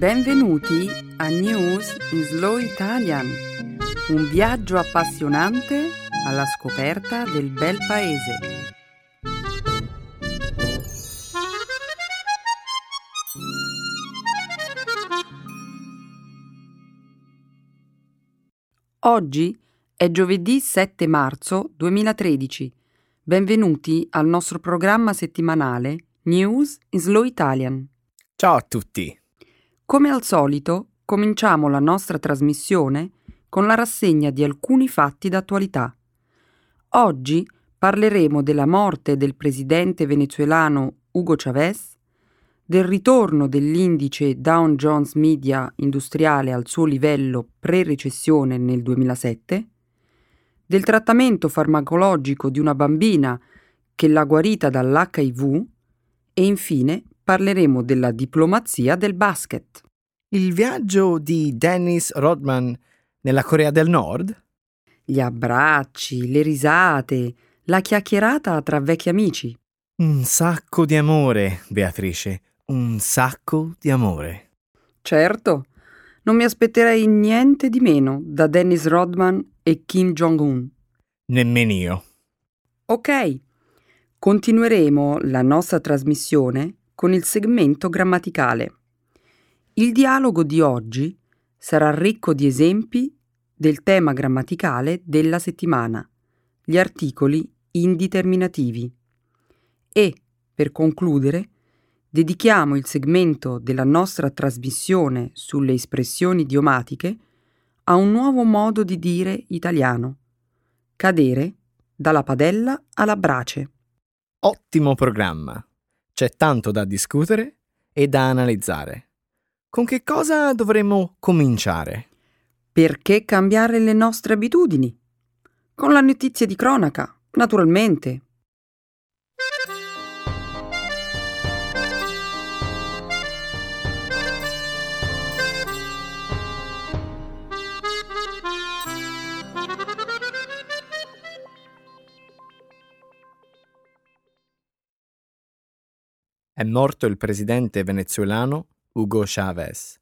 Benvenuti a News in Slow Italian, un viaggio appassionante alla scoperta del bel paese. Oggi è giovedì 7 marzo 2013. Benvenuti al nostro programma settimanale News in Slow Italian. Ciao a tutti! Come al solito, cominciamo la nostra trasmissione con la rassegna di alcuni fatti d'attualità. Oggi parleremo della morte del presidente venezuelano Hugo Chavez, del ritorno dell'indice Dow Jones Media industriale al suo livello pre-recessione nel 2007, del trattamento farmacologico di una bambina che l'ha guarita dall'HIV e infine parleremo della diplomazia del basket. Il viaggio di Dennis Rodman nella Corea del Nord? Gli abbracci, le risate, la chiacchierata tra vecchi amici. Un sacco di amore, Beatrice, un sacco di amore. Certo, non mi aspetterei niente di meno da Dennis Rodman e Kim Jong-un. Nemmeno io. Ok, continueremo la nostra trasmissione con il segmento grammaticale. Il dialogo di oggi sarà ricco di esempi del tema grammaticale della settimana, gli articoli indeterminativi. E, per concludere, dedichiamo il segmento della nostra trasmissione sulle espressioni idiomatiche a un nuovo modo di dire italiano. Cadere dalla padella alla brace. Ottimo programma! C'è tanto da discutere e da analizzare. Con che cosa dovremmo cominciare? Perché cambiare le nostre abitudini? Con la notizia di cronaca, naturalmente. È morto il presidente venezuelano Hugo Chavez.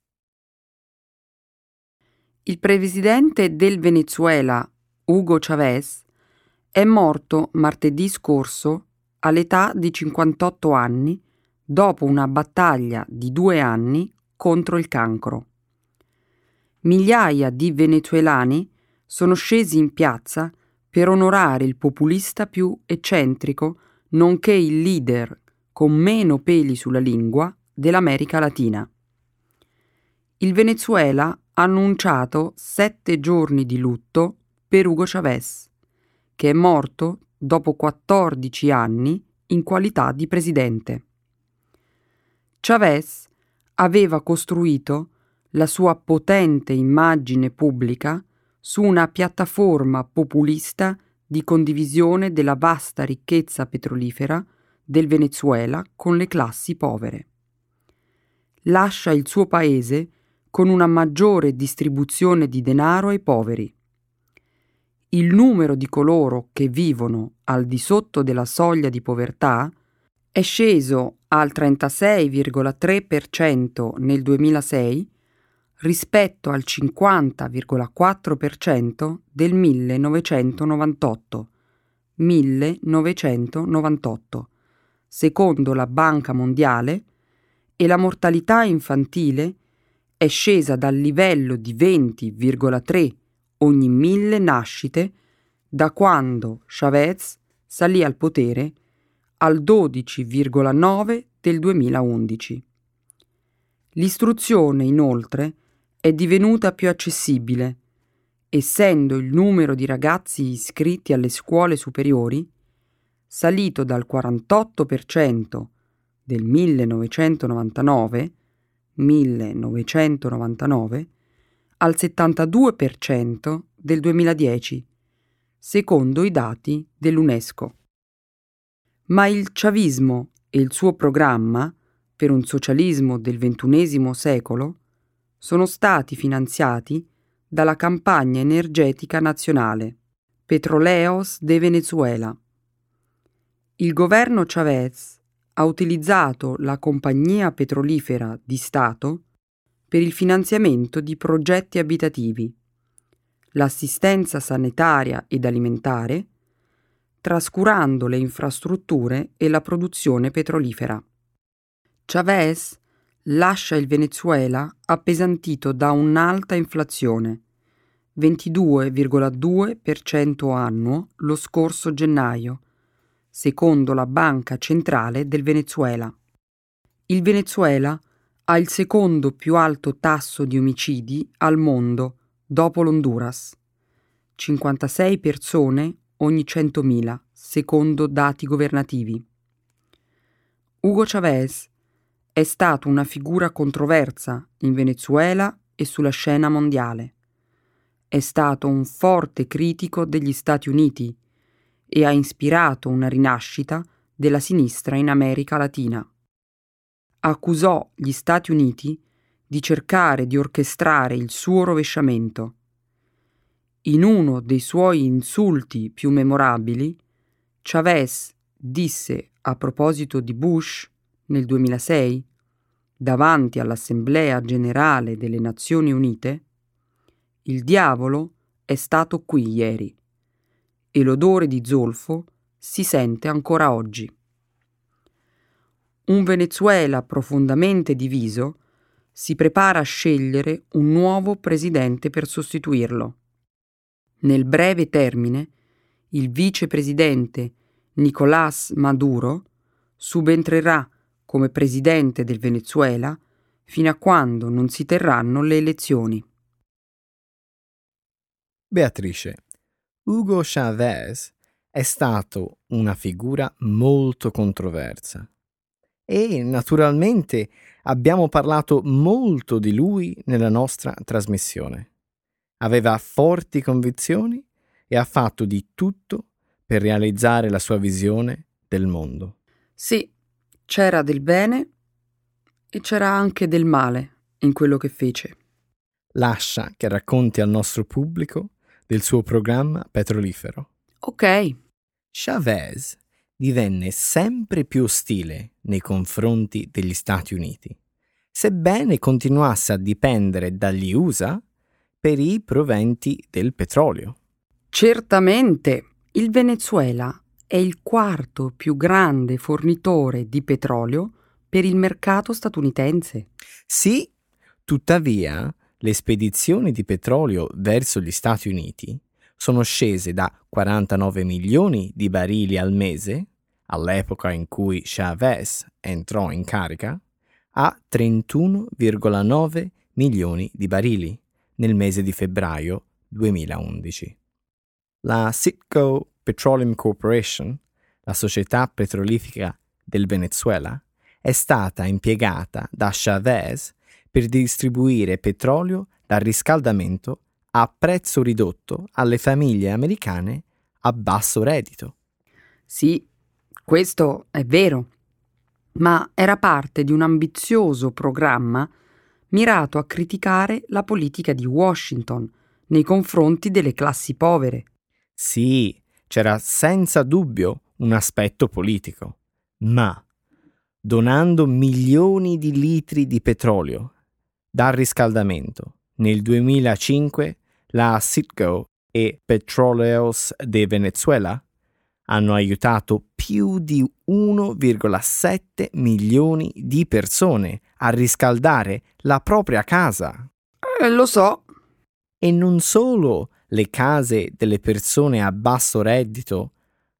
Il presidente del Venezuela, Hugo Chavez, è morto martedì scorso all'età di 58 anni dopo una battaglia di due anni contro il cancro. Migliaia di venezuelani sono scesi in piazza per onorare il populista più eccentrico, nonché il leader con meno peli sulla lingua dell'America Latina. Il Venezuela ha annunciato sette giorni di lutto per Hugo Chavez, che è morto dopo 14 anni in qualità di presidente. Chavez aveva costruito la sua potente immagine pubblica su una piattaforma populista di condivisione della vasta ricchezza petrolifera del Venezuela con le classi povere. Lascia il suo paese con una maggiore distribuzione di denaro ai poveri. Il numero di coloro che vivono al di sotto della soglia di povertà è sceso al 36,3% nel 2006 rispetto al 50,4% del 1998. 1998 secondo la Banca Mondiale, e la mortalità infantile è scesa dal livello di 20,3 ogni mille nascite da quando Chavez salì al potere al 12,9 del 2011. L'istruzione, inoltre, è divenuta più accessibile, essendo il numero di ragazzi iscritti alle scuole superiori salito dal 48% del 1999, 1999 al 72% del 2010, secondo i dati dell'UNESCO. Ma il chavismo e il suo programma per un socialismo del XXI secolo sono stati finanziati dalla campagna energetica nazionale Petroleos de Venezuela il governo Chavez ha utilizzato la compagnia petrolifera di Stato per il finanziamento di progetti abitativi, l'assistenza sanitaria ed alimentare, trascurando le infrastrutture e la produzione petrolifera. Chavez lascia il Venezuela appesantito da un'alta inflazione, 22,2% annuo lo scorso gennaio, secondo la Banca Centrale del Venezuela. Il Venezuela ha il secondo più alto tasso di omicidi al mondo dopo l'Honduras. 56 persone ogni 100.000, secondo dati governativi. Hugo Chavez è stato una figura controversa in Venezuela e sulla scena mondiale. È stato un forte critico degli Stati Uniti e ha ispirato una rinascita della sinistra in America Latina. Accusò gli Stati Uniti di cercare di orchestrare il suo rovesciamento. In uno dei suoi insulti più memorabili, Chavez disse a proposito di Bush nel 2006 davanti all'Assemblea generale delle Nazioni Unite, il diavolo è stato qui ieri e l'odore di zolfo si sente ancora oggi. Un Venezuela profondamente diviso si prepara a scegliere un nuovo presidente per sostituirlo. Nel breve termine, il vicepresidente Nicolás Maduro subentrerà come presidente del Venezuela fino a quando non si terranno le elezioni. Beatrice, Hugo Chavez è stato una figura molto controversa e naturalmente abbiamo parlato molto di lui nella nostra trasmissione. Aveva forti convinzioni e ha fatto di tutto per realizzare la sua visione del mondo. Sì, c'era del bene e c'era anche del male in quello che fece. Lascia che racconti al nostro pubblico del suo programma petrolifero. Ok. Chavez divenne sempre più ostile nei confronti degli Stati Uniti, sebbene continuasse a dipendere dagli USA per i proventi del petrolio. Certamente, il Venezuela è il quarto più grande fornitore di petrolio per il mercato statunitense. Sì, tuttavia le spedizioni di petrolio verso gli Stati Uniti sono scese da 49 milioni di barili al mese, all'epoca in cui Chavez entrò in carica, a 31,9 milioni di barili nel mese di febbraio 2011. La Citgo Petroleum Corporation, la società petrolifica del Venezuela, è stata impiegata da Chavez per distribuire petrolio da riscaldamento a prezzo ridotto alle famiglie americane a basso reddito. Sì, questo è vero, ma era parte di un ambizioso programma mirato a criticare la politica di Washington nei confronti delle classi povere. Sì, c'era senza dubbio un aspetto politico, ma donando milioni di litri di petrolio dal riscaldamento nel 2005 la Citgo e Petroleos de Venezuela hanno aiutato più di 1,7 milioni di persone a riscaldare la propria casa. Eh, lo so. E non solo le case delle persone a basso reddito,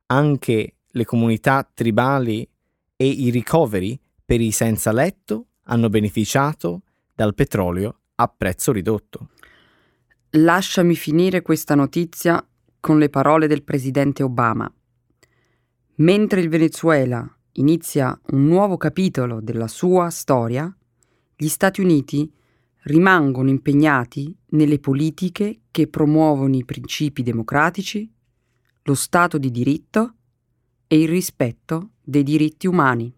anche le comunità tribali e i ricoveri per i senza letto hanno beneficiato dal petrolio a prezzo ridotto. Lasciami finire questa notizia con le parole del presidente Obama. Mentre il Venezuela inizia un nuovo capitolo della sua storia, gli Stati Uniti rimangono impegnati nelle politiche che promuovono i principi democratici, lo Stato di diritto e il rispetto dei diritti umani.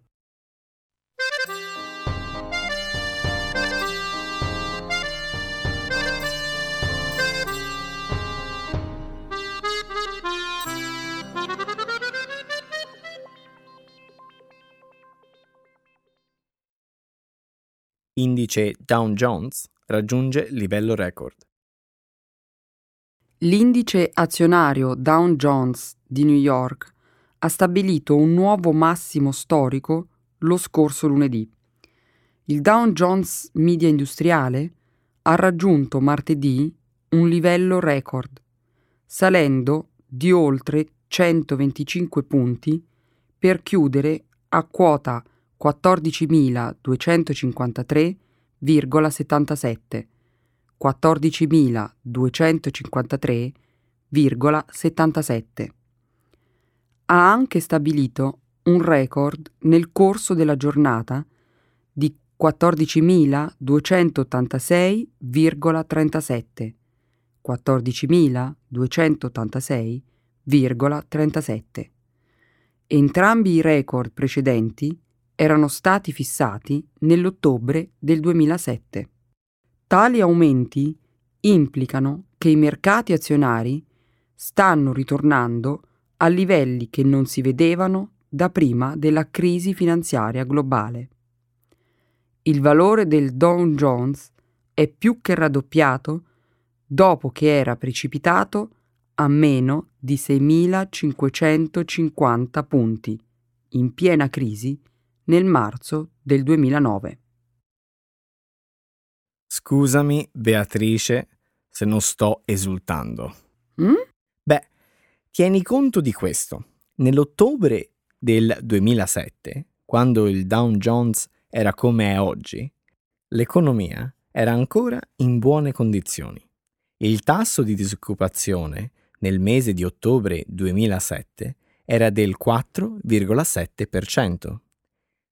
Indice Dow Jones raggiunge livello record. L'indice azionario Dow Jones di New York ha stabilito un nuovo massimo storico lo scorso lunedì. Il Dow Jones Media Industriale ha raggiunto martedì un livello record, salendo di oltre 125 punti per chiudere a quota 14.253,77. 14.253,77. Ha anche stabilito un record nel corso della giornata di 14.286,37. 14.286,37. Entrambi i record precedenti erano stati fissati nell'ottobre del 2007. Tali aumenti implicano che i mercati azionari stanno ritornando a livelli che non si vedevano da prima della crisi finanziaria globale. Il valore del Dow Jones è più che raddoppiato dopo che era precipitato a meno di 6.550 punti, in piena crisi nel marzo del 2009. Scusami, Beatrice, se non sto esultando. Mm? Beh, tieni conto di questo. Nell'ottobre del 2007, quando il Dow Jones era come è oggi, l'economia era ancora in buone condizioni. Il tasso di disoccupazione nel mese di ottobre 2007 era del 4,7%.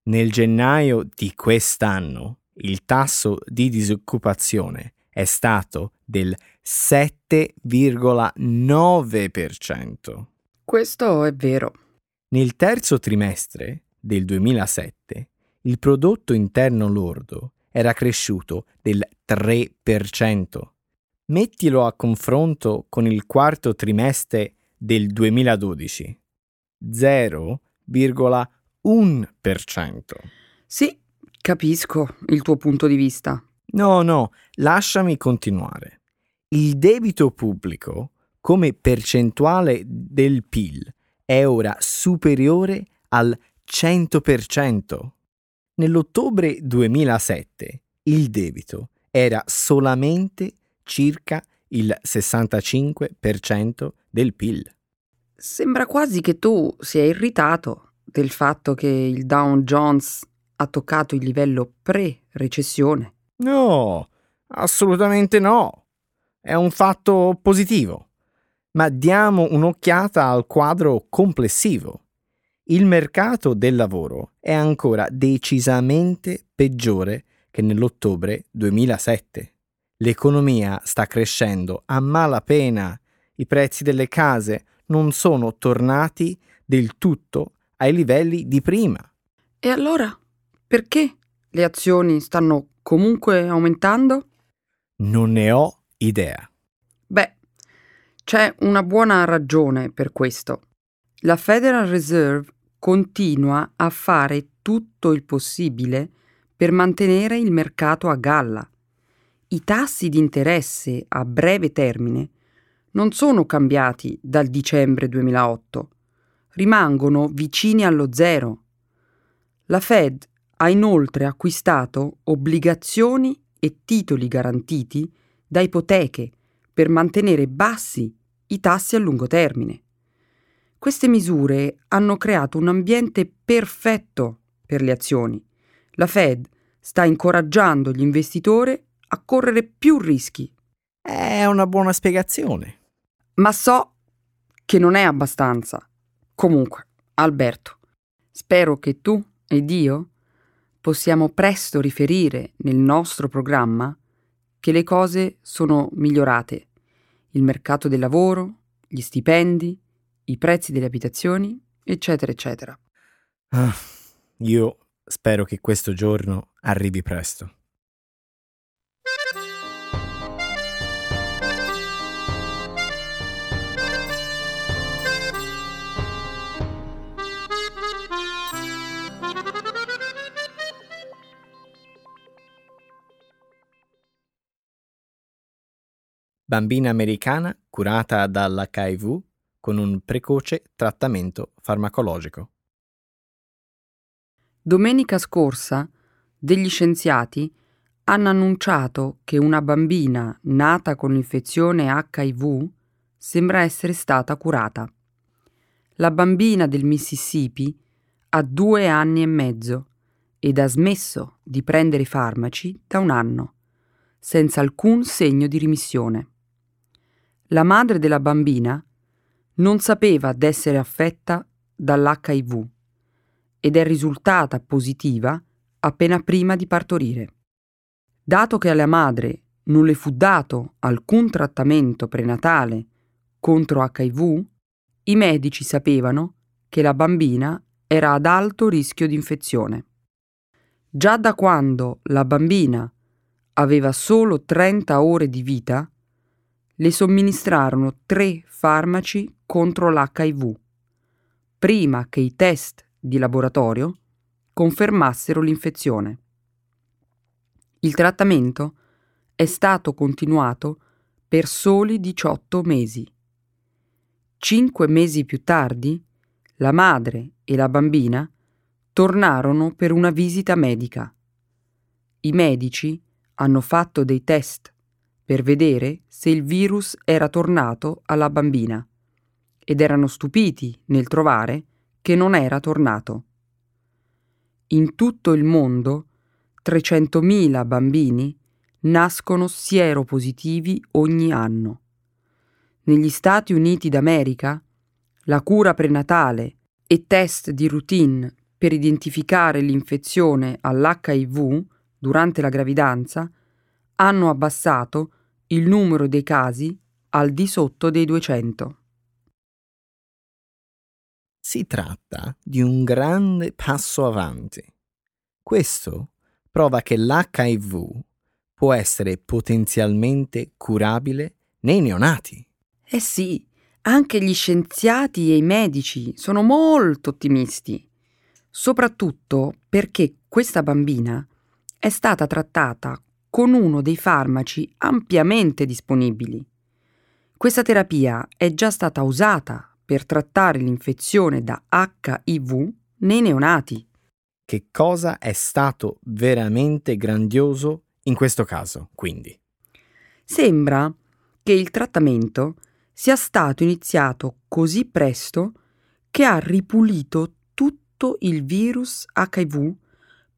Nel gennaio di quest'anno il tasso di disoccupazione è stato del 7,9%. Questo è vero. Nel terzo trimestre del 2007 il prodotto interno lordo era cresciuto del 3%. Mettilo a confronto con il quarto trimestre del 2012. 0,1%. Sì, capisco il tuo punto di vista. No, no, lasciami continuare. Il debito pubblico, come percentuale del PIL, è ora superiore al 100%. Nell'ottobre 2007 il debito era solamente circa il 65% del PIL. Sembra quasi che tu sia irritato del fatto che il Dow Jones ha toccato il livello pre-recessione. No, assolutamente no. È un fatto positivo. Ma diamo un'occhiata al quadro complessivo. Il mercato del lavoro è ancora decisamente peggiore che nell'ottobre 2007. L'economia sta crescendo a malapena, i prezzi delle case non sono tornati del tutto ai livelli di prima. E allora, perché le azioni stanno comunque aumentando? Non ne ho idea. Beh, c'è una buona ragione per questo. La Federal Reserve continua a fare tutto il possibile per mantenere il mercato a galla. I tassi di interesse a breve termine non sono cambiati dal dicembre 2008, rimangono vicini allo zero. La Fed ha inoltre acquistato obbligazioni e titoli garantiti da ipoteche per mantenere bassi i tassi a lungo termine. Queste misure hanno creato un ambiente perfetto per le azioni. La Fed sta incoraggiando gli investitori a correre più rischi. È una buona spiegazione. Ma so che non è abbastanza. Comunque, Alberto, spero che tu ed io possiamo presto riferire nel nostro programma che le cose sono migliorate. Il mercato del lavoro, gli stipendi, i prezzi delle abitazioni, eccetera, eccetera. Ah, io spero che questo giorno arrivi presto. Bambina americana curata dall'HIV con un precoce trattamento farmacologico. Domenica scorsa degli scienziati hanno annunciato che una bambina nata con l'infezione HIV sembra essere stata curata. La bambina del Mississippi ha due anni e mezzo ed ha smesso di prendere farmaci da un anno, senza alcun segno di rimissione. La madre della bambina non sapeva d'essere affetta dall'HIV ed è risultata positiva appena prima di partorire. Dato che alla madre non le fu dato alcun trattamento prenatale contro HIV, i medici sapevano che la bambina era ad alto rischio di infezione. Già da quando la bambina aveva solo 30 ore di vita, le somministrarono tre farmaci contro l'HIV, prima che i test di laboratorio confermassero l'infezione. Il trattamento è stato continuato per soli 18 mesi. Cinque mesi più tardi, la madre e la bambina tornarono per una visita medica. I medici hanno fatto dei test per vedere se il virus era tornato alla bambina ed erano stupiti nel trovare che non era tornato. In tutto il mondo 300.000 bambini nascono sieropositivi ogni anno. Negli Stati Uniti d'America la cura prenatale e test di routine per identificare l'infezione all'HIV durante la gravidanza hanno abbassato il numero dei casi al di sotto dei 200. Si tratta di un grande passo avanti. Questo prova che l'HIV può essere potenzialmente curabile nei neonati. Eh sì, anche gli scienziati e i medici sono molto ottimisti, soprattutto perché questa bambina è stata trattata con uno dei farmaci ampiamente disponibili. Questa terapia è già stata usata per trattare l'infezione da HIV nei neonati. Che cosa è stato veramente grandioso in questo caso, quindi? Sembra che il trattamento sia stato iniziato così presto che ha ripulito tutto il virus HIV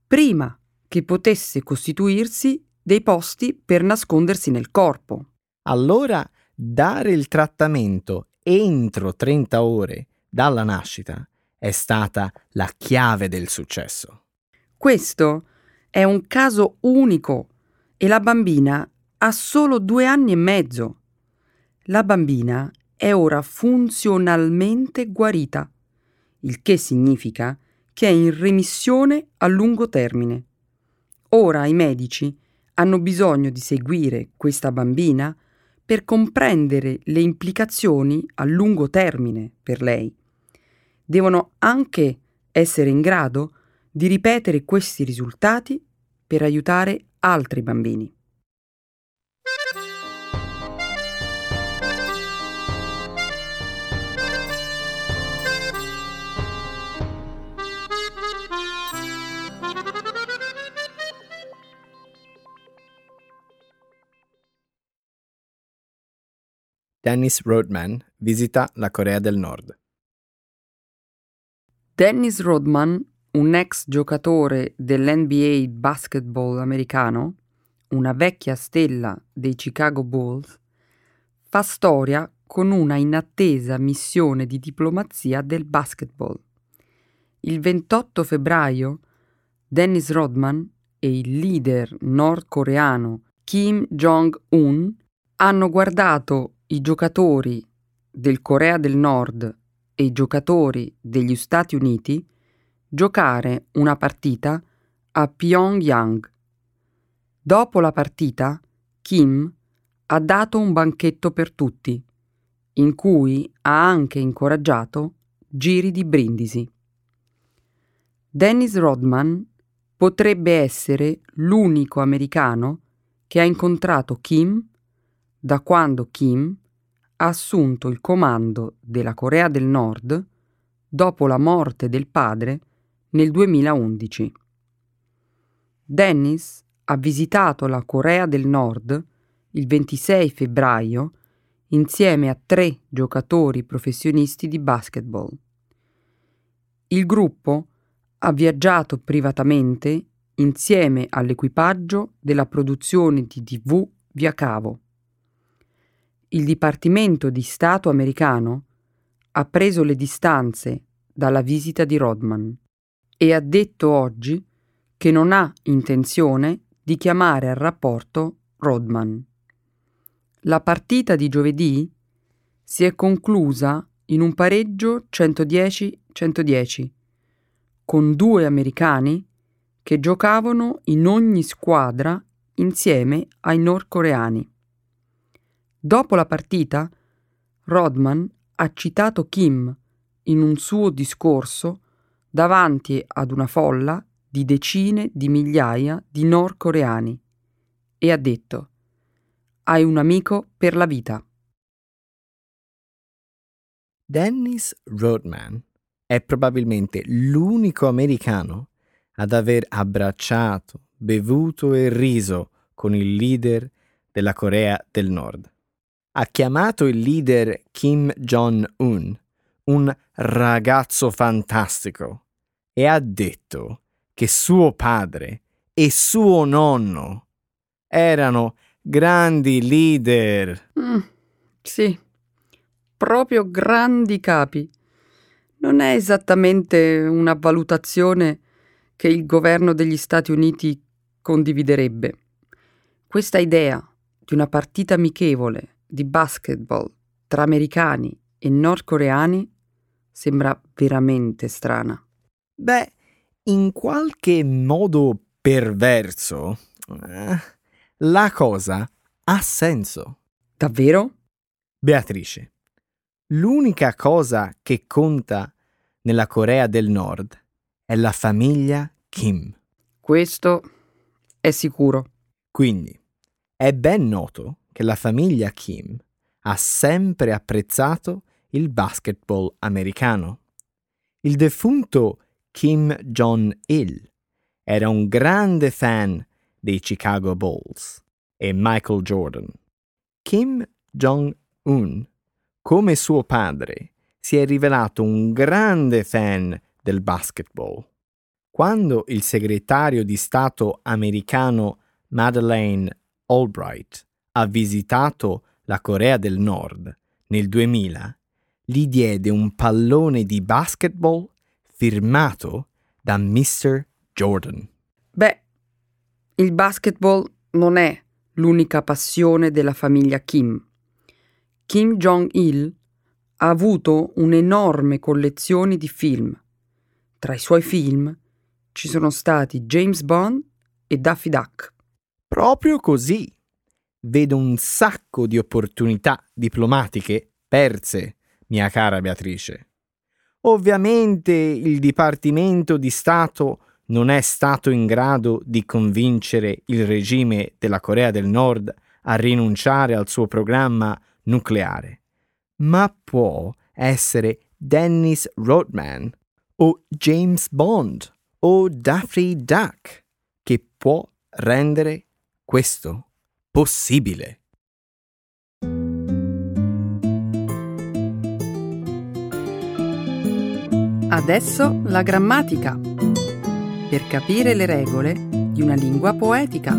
prima che potesse costituirsi dei posti per nascondersi nel corpo. Allora, dare il trattamento entro 30 ore dalla nascita è stata la chiave del successo. Questo è un caso unico e la bambina ha solo due anni e mezzo. La bambina è ora funzionalmente guarita, il che significa che è in remissione a lungo termine. Ora i medici hanno bisogno di seguire questa bambina per comprendere le implicazioni a lungo termine per lei. Devono anche essere in grado di ripetere questi risultati per aiutare altri bambini. Dennis Rodman visita la Corea del Nord. Dennis Rodman, un ex giocatore dell'NBA basketball americano, una vecchia stella dei Chicago Bulls, fa storia con una inattesa missione di diplomazia del basketball. Il 28 febbraio Dennis Rodman e il leader nordcoreano Kim Jong-un hanno guardato i giocatori del Corea del Nord e i giocatori degli Stati Uniti giocare una partita a Pyongyang. Dopo la partita, Kim ha dato un banchetto per tutti, in cui ha anche incoraggiato giri di brindisi. Dennis Rodman potrebbe essere l'unico americano che ha incontrato Kim da quando Kim ha assunto il comando della Corea del Nord dopo la morte del padre nel 2011. Dennis ha visitato la Corea del Nord il 26 febbraio insieme a tre giocatori professionisti di basketball. Il gruppo ha viaggiato privatamente insieme all'equipaggio della produzione di TV via cavo. Il Dipartimento di Stato americano ha preso le distanze dalla visita di Rodman e ha detto oggi che non ha intenzione di chiamare al rapporto Rodman. La partita di giovedì si è conclusa in un pareggio 110-110, con due americani che giocavano in ogni squadra insieme ai nordcoreani. Dopo la partita, Rodman ha citato Kim in un suo discorso davanti ad una folla di decine di migliaia di nordcoreani e ha detto hai un amico per la vita. Dennis Rodman è probabilmente l'unico americano ad aver abbracciato, bevuto e riso con il leader della Corea del Nord. Ha chiamato il leader Kim Jong-un un ragazzo fantastico e ha detto che suo padre e suo nonno erano grandi leader. Mm, sì, proprio grandi capi. Non è esattamente una valutazione che il governo degli Stati Uniti condividerebbe. Questa idea di una partita amichevole di basketball tra americani e nordcoreani sembra veramente strana. Beh, in qualche modo perverso. Eh la cosa ha senso. Davvero? Beatrice, l'unica cosa che conta nella Corea del Nord è la famiglia Kim. Questo è sicuro. Quindi, è ben noto che la famiglia Kim ha sempre apprezzato il basketball americano. Il defunto Kim Jong-il era un grande fan dei Chicago Bulls e Michael Jordan. Kim Jong-un, come suo padre, si è rivelato un grande fan del basketball. Quando il segretario di Stato americano Madeleine Albright ha visitato la Corea del Nord nel 2000, gli diede un pallone di basketball firmato da Mr. Jordan. Beh, il basketball non è l'unica passione della famiglia Kim. Kim Jong-il ha avuto un'enorme collezione di film. Tra i suoi film ci sono stati James Bond e Daffy Duck. Proprio così. Vedo un sacco di opportunità diplomatiche perse, mia cara Beatrice. Ovviamente il Dipartimento di Stato non è stato in grado di convincere il regime della Corea del Nord a rinunciare al suo programma nucleare, ma può essere Dennis Rodman o James Bond o Daffy Duck che può rendere questo possibile. Adesso la grammatica per capire le regole di una lingua poetica.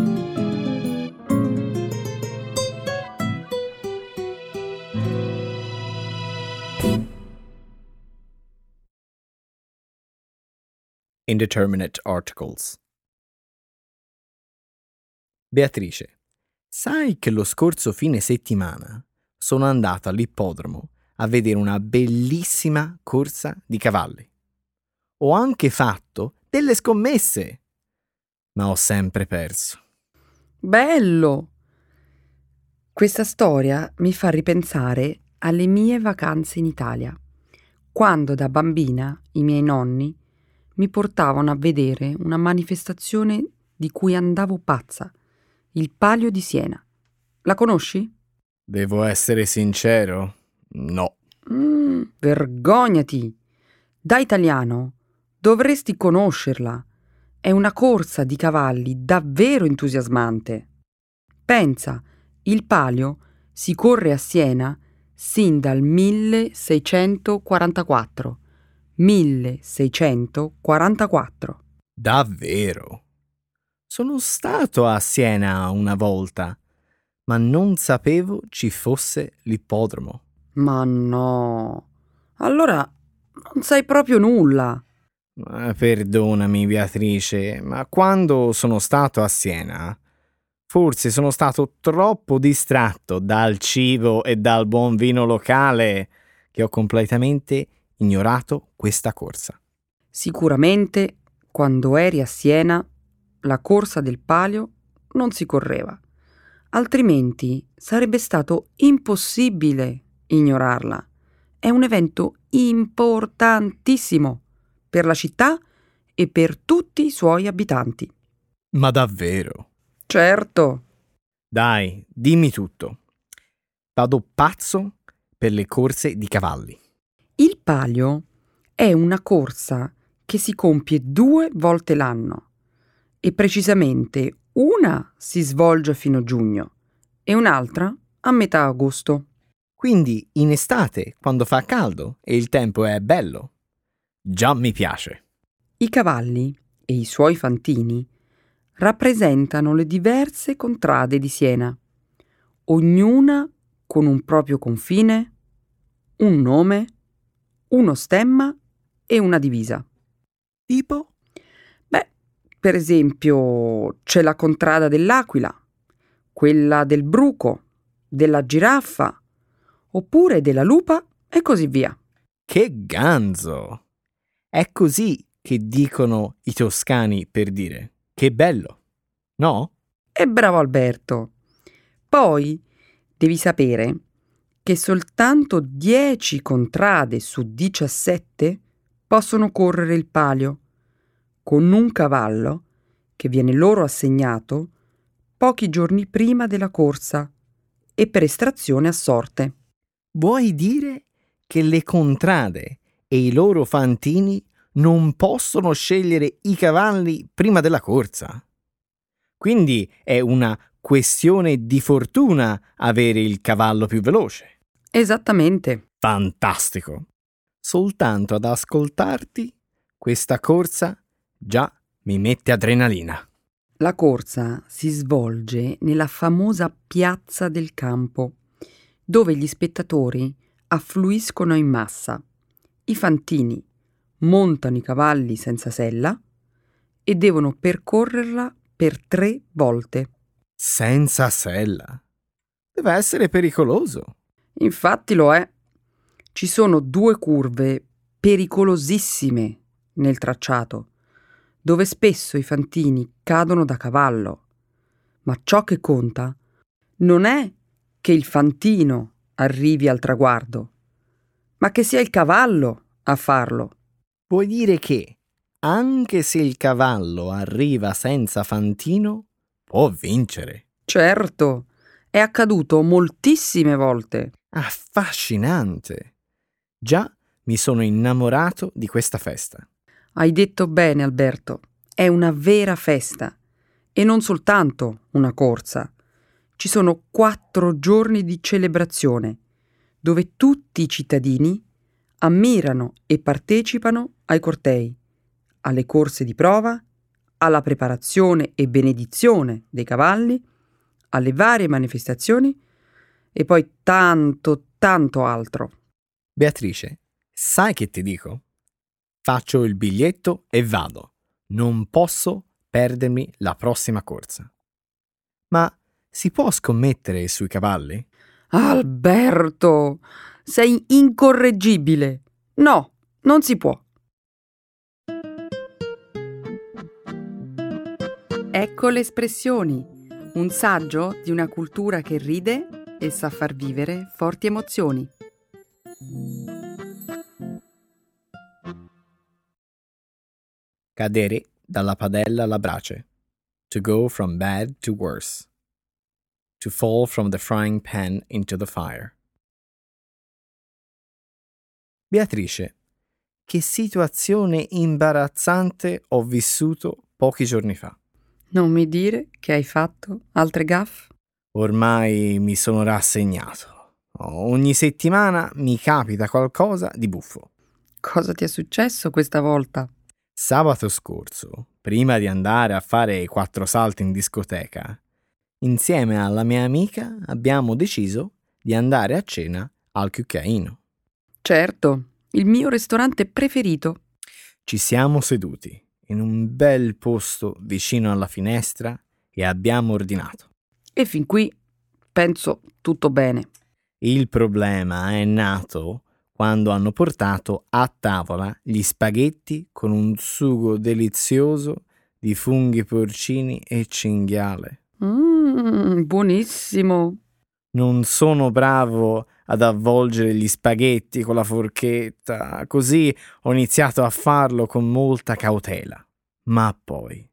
Indeterminate articles. Beatrice, sai che lo scorso fine settimana sono andata all'ippodromo a vedere una bellissima corsa di cavalli. Ho anche fatto delle scommesse. Ma ho sempre perso. Bello! Questa storia mi fa ripensare alle mie vacanze in Italia, quando da bambina i miei nonni mi portavano a vedere una manifestazione di cui andavo pazza, il Palio di Siena. La conosci? Devo essere sincero? No. Mm, vergognati! Da italiano dovresti conoscerla. È una corsa di cavalli davvero entusiasmante. Pensa, il palio si corre a Siena sin dal 1644. 1644. Davvero? Sono stato a Siena una volta, ma non sapevo ci fosse l'ippodromo. Ma no. Allora non sai proprio nulla. Ma perdonami, Beatrice, ma quando sono stato a Siena, forse sono stato troppo distratto dal cibo e dal buon vino locale che ho completamente ignorato questa corsa. Sicuramente, quando eri a Siena, la corsa del palio non si correva, altrimenti sarebbe stato impossibile ignorarla. È un evento importantissimo per la città e per tutti i suoi abitanti. Ma davvero? Certo. Dai, dimmi tutto. Vado pazzo per le corse di cavalli. Il palio è una corsa che si compie due volte l'anno e precisamente una si svolge fino a giugno e un'altra a metà agosto. Quindi in estate, quando fa caldo e il tempo è bello. Già mi piace. I cavalli e i suoi fantini rappresentano le diverse contrade di Siena, ognuna con un proprio confine, un nome, uno stemma e una divisa. Tipo? Per esempio c'è la contrada dell'aquila, quella del bruco, della giraffa, oppure della lupa e così via. Che ganzo! È così che dicono i toscani per dire che bello, no? E bravo Alberto. Poi devi sapere che soltanto 10 contrade su 17 possono correre il palio, con un cavallo che viene loro assegnato pochi giorni prima della corsa e per estrazione a sorte. Vuoi dire che le contrade e i loro fantini non possono scegliere i cavalli prima della corsa? Quindi è una questione di fortuna avere il cavallo più veloce. Esattamente. Fantastico. Soltanto ad ascoltarti, questa corsa già mi mette adrenalina. La corsa si svolge nella famosa piazza del campo dove gli spettatori affluiscono in massa. I fantini montano i cavalli senza sella e devono percorrerla per tre volte. Senza sella? Deve essere pericoloso. Infatti lo è. Ci sono due curve pericolosissime nel tracciato, dove spesso i fantini cadono da cavallo. Ma ciò che conta non è che il fantino arrivi al traguardo, ma che sia il cavallo a farlo. Vuoi dire che, anche se il cavallo arriva senza fantino, può vincere? Certo, è accaduto moltissime volte. Affascinante. Già mi sono innamorato di questa festa. Hai detto bene, Alberto. È una vera festa. E non soltanto una corsa ci sono quattro giorni di celebrazione, dove tutti i cittadini ammirano e partecipano ai cortei, alle corse di prova, alla preparazione e benedizione dei cavalli, alle varie manifestazioni e poi tanto, tanto altro. Beatrice, sai che ti dico? Faccio il biglietto e vado. Non posso perdermi la prossima corsa. Ma si può scommettere sui cavalli? Alberto, sei incorreggibile. No, non si può. Ecco le espressioni, un saggio di una cultura che ride e sa far vivere forti emozioni. Cadere dalla padella alla brace. To go from bad to worse. to fall from the frying pan into the fire. Beatrice, che situazione imbarazzante ho vissuto pochi giorni fa. Non mi dire che hai fatto altre gaffe? Ormai mi sono rassegnato. Ogni settimana mi capita qualcosa di buffo. Cosa ti è successo questa volta? Sabato scorso, prima di andare a fare quattro salti in discoteca, insieme alla mia amica abbiamo deciso di andare a cena al Cuccaino. Certo, il mio ristorante preferito. Ci siamo seduti in un bel posto vicino alla finestra e abbiamo ordinato. E fin qui penso tutto bene. Il problema è nato quando hanno portato a tavola gli spaghetti con un sugo delizioso di funghi porcini e cinghiale. Mmm, buonissimo. Non sono bravo ad avvolgere gli spaghetti con la forchetta, così ho iniziato a farlo con molta cautela. Ma poi,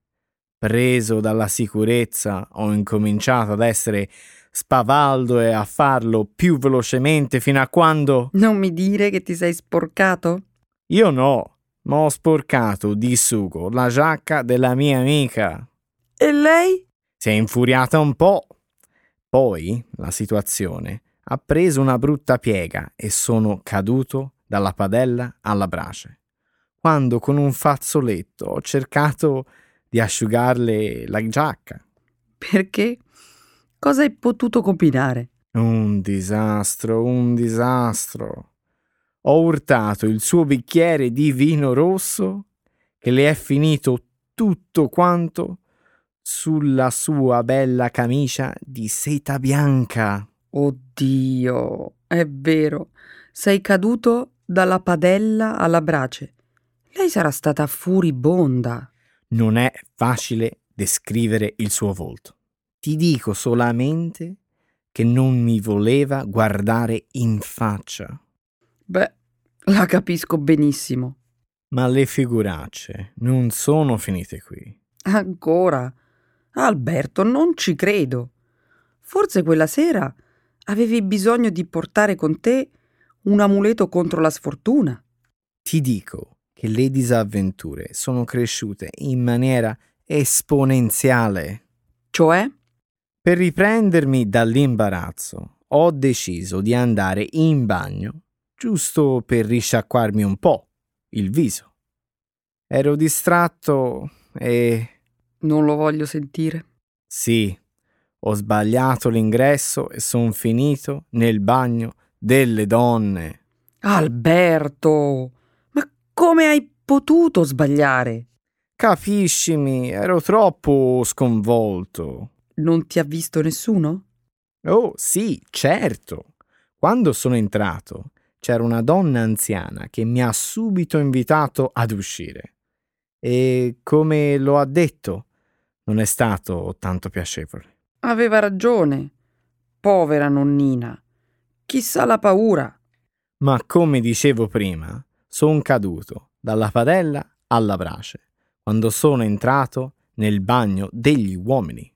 preso dalla sicurezza, ho incominciato ad essere spavaldo e a farlo più velocemente fino a quando... Non mi dire che ti sei sporcato? Io no, ma ho sporcato di sugo la giacca della mia amica. E lei? Si è infuriata un po'. Poi la situazione ha preso una brutta piega e sono caduto dalla padella alla brace. Quando con un fazzoletto ho cercato di asciugarle la giacca. Perché? Cosa hai potuto combinare? Un disastro, un disastro. Ho urtato il suo bicchiere di vino rosso che le è finito tutto quanto sulla sua bella camicia di seta bianca. Oddio, è vero, sei caduto dalla padella alla brace. Lei sarà stata furibonda. Non è facile descrivere il suo volto. Ti dico solamente che non mi voleva guardare in faccia. Beh, la capisco benissimo. Ma le figuracce non sono finite qui. Ancora? Alberto, non ci credo. Forse quella sera avevi bisogno di portare con te un amuleto contro la sfortuna. Ti dico che le disavventure sono cresciute in maniera esponenziale. Cioè? Per riprendermi dall'imbarazzo, ho deciso di andare in bagno, giusto per risciacquarmi un po' il viso. Ero distratto e non lo voglio sentire. Sì, ho sbagliato l'ingresso e sono finito nel bagno delle donne. Alberto, ma come hai potuto sbagliare? Capiscimi, ero troppo sconvolto. Non ti ha visto nessuno? Oh, sì, certo. Quando sono entrato, c'era una donna anziana che mi ha subito invitato ad uscire. E come lo ha detto, non è stato tanto piacevole. Aveva ragione. Povera nonnina. Chissà la paura. Ma come dicevo prima, son caduto dalla padella alla brace quando sono entrato nel bagno degli uomini.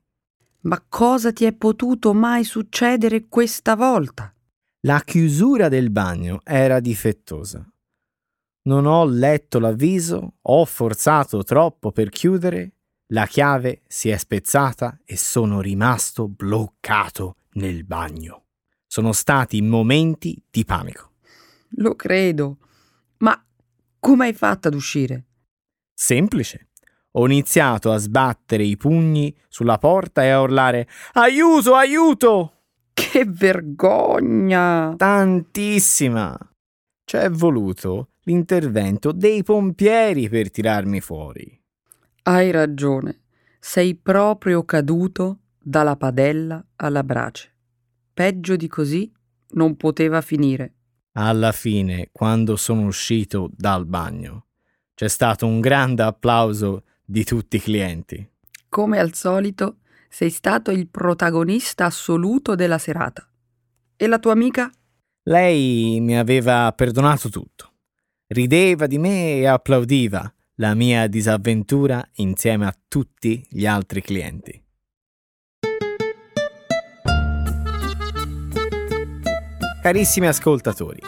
Ma cosa ti è potuto mai succedere questa volta? La chiusura del bagno era difettosa. Non ho letto l'avviso, ho forzato troppo per chiudere la chiave si è spezzata e sono rimasto bloccato nel bagno. Sono stati momenti di panico. Lo credo. Ma come hai fatto ad uscire? Semplice. Ho iniziato a sbattere i pugni sulla porta e a urlare Aiuto, aiuto! Che vergogna! Tantissima! C'è voluto l'intervento dei pompieri per tirarmi fuori. Hai ragione, sei proprio caduto dalla padella alla brace. Peggio di così non poteva finire. Alla fine, quando sono uscito dal bagno, c'è stato un grande applauso di tutti i clienti. Come al solito, sei stato il protagonista assoluto della serata. E la tua amica? Lei mi aveva perdonato tutto. Rideva di me e applaudiva la mia disavventura insieme a tutti gli altri clienti. Carissimi ascoltatori,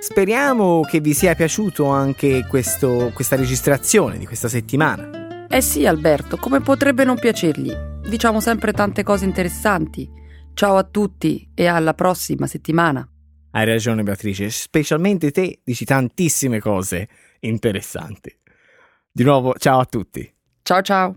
speriamo che vi sia piaciuto anche questo, questa registrazione di questa settimana. Eh sì, Alberto, come potrebbe non piacergli? Diciamo sempre tante cose interessanti. Ciao a tutti e alla prossima settimana. Hai ragione Beatrice, specialmente te dici tantissime cose interessanti. Di nuovo, ciao a tutti. Ciao ciao.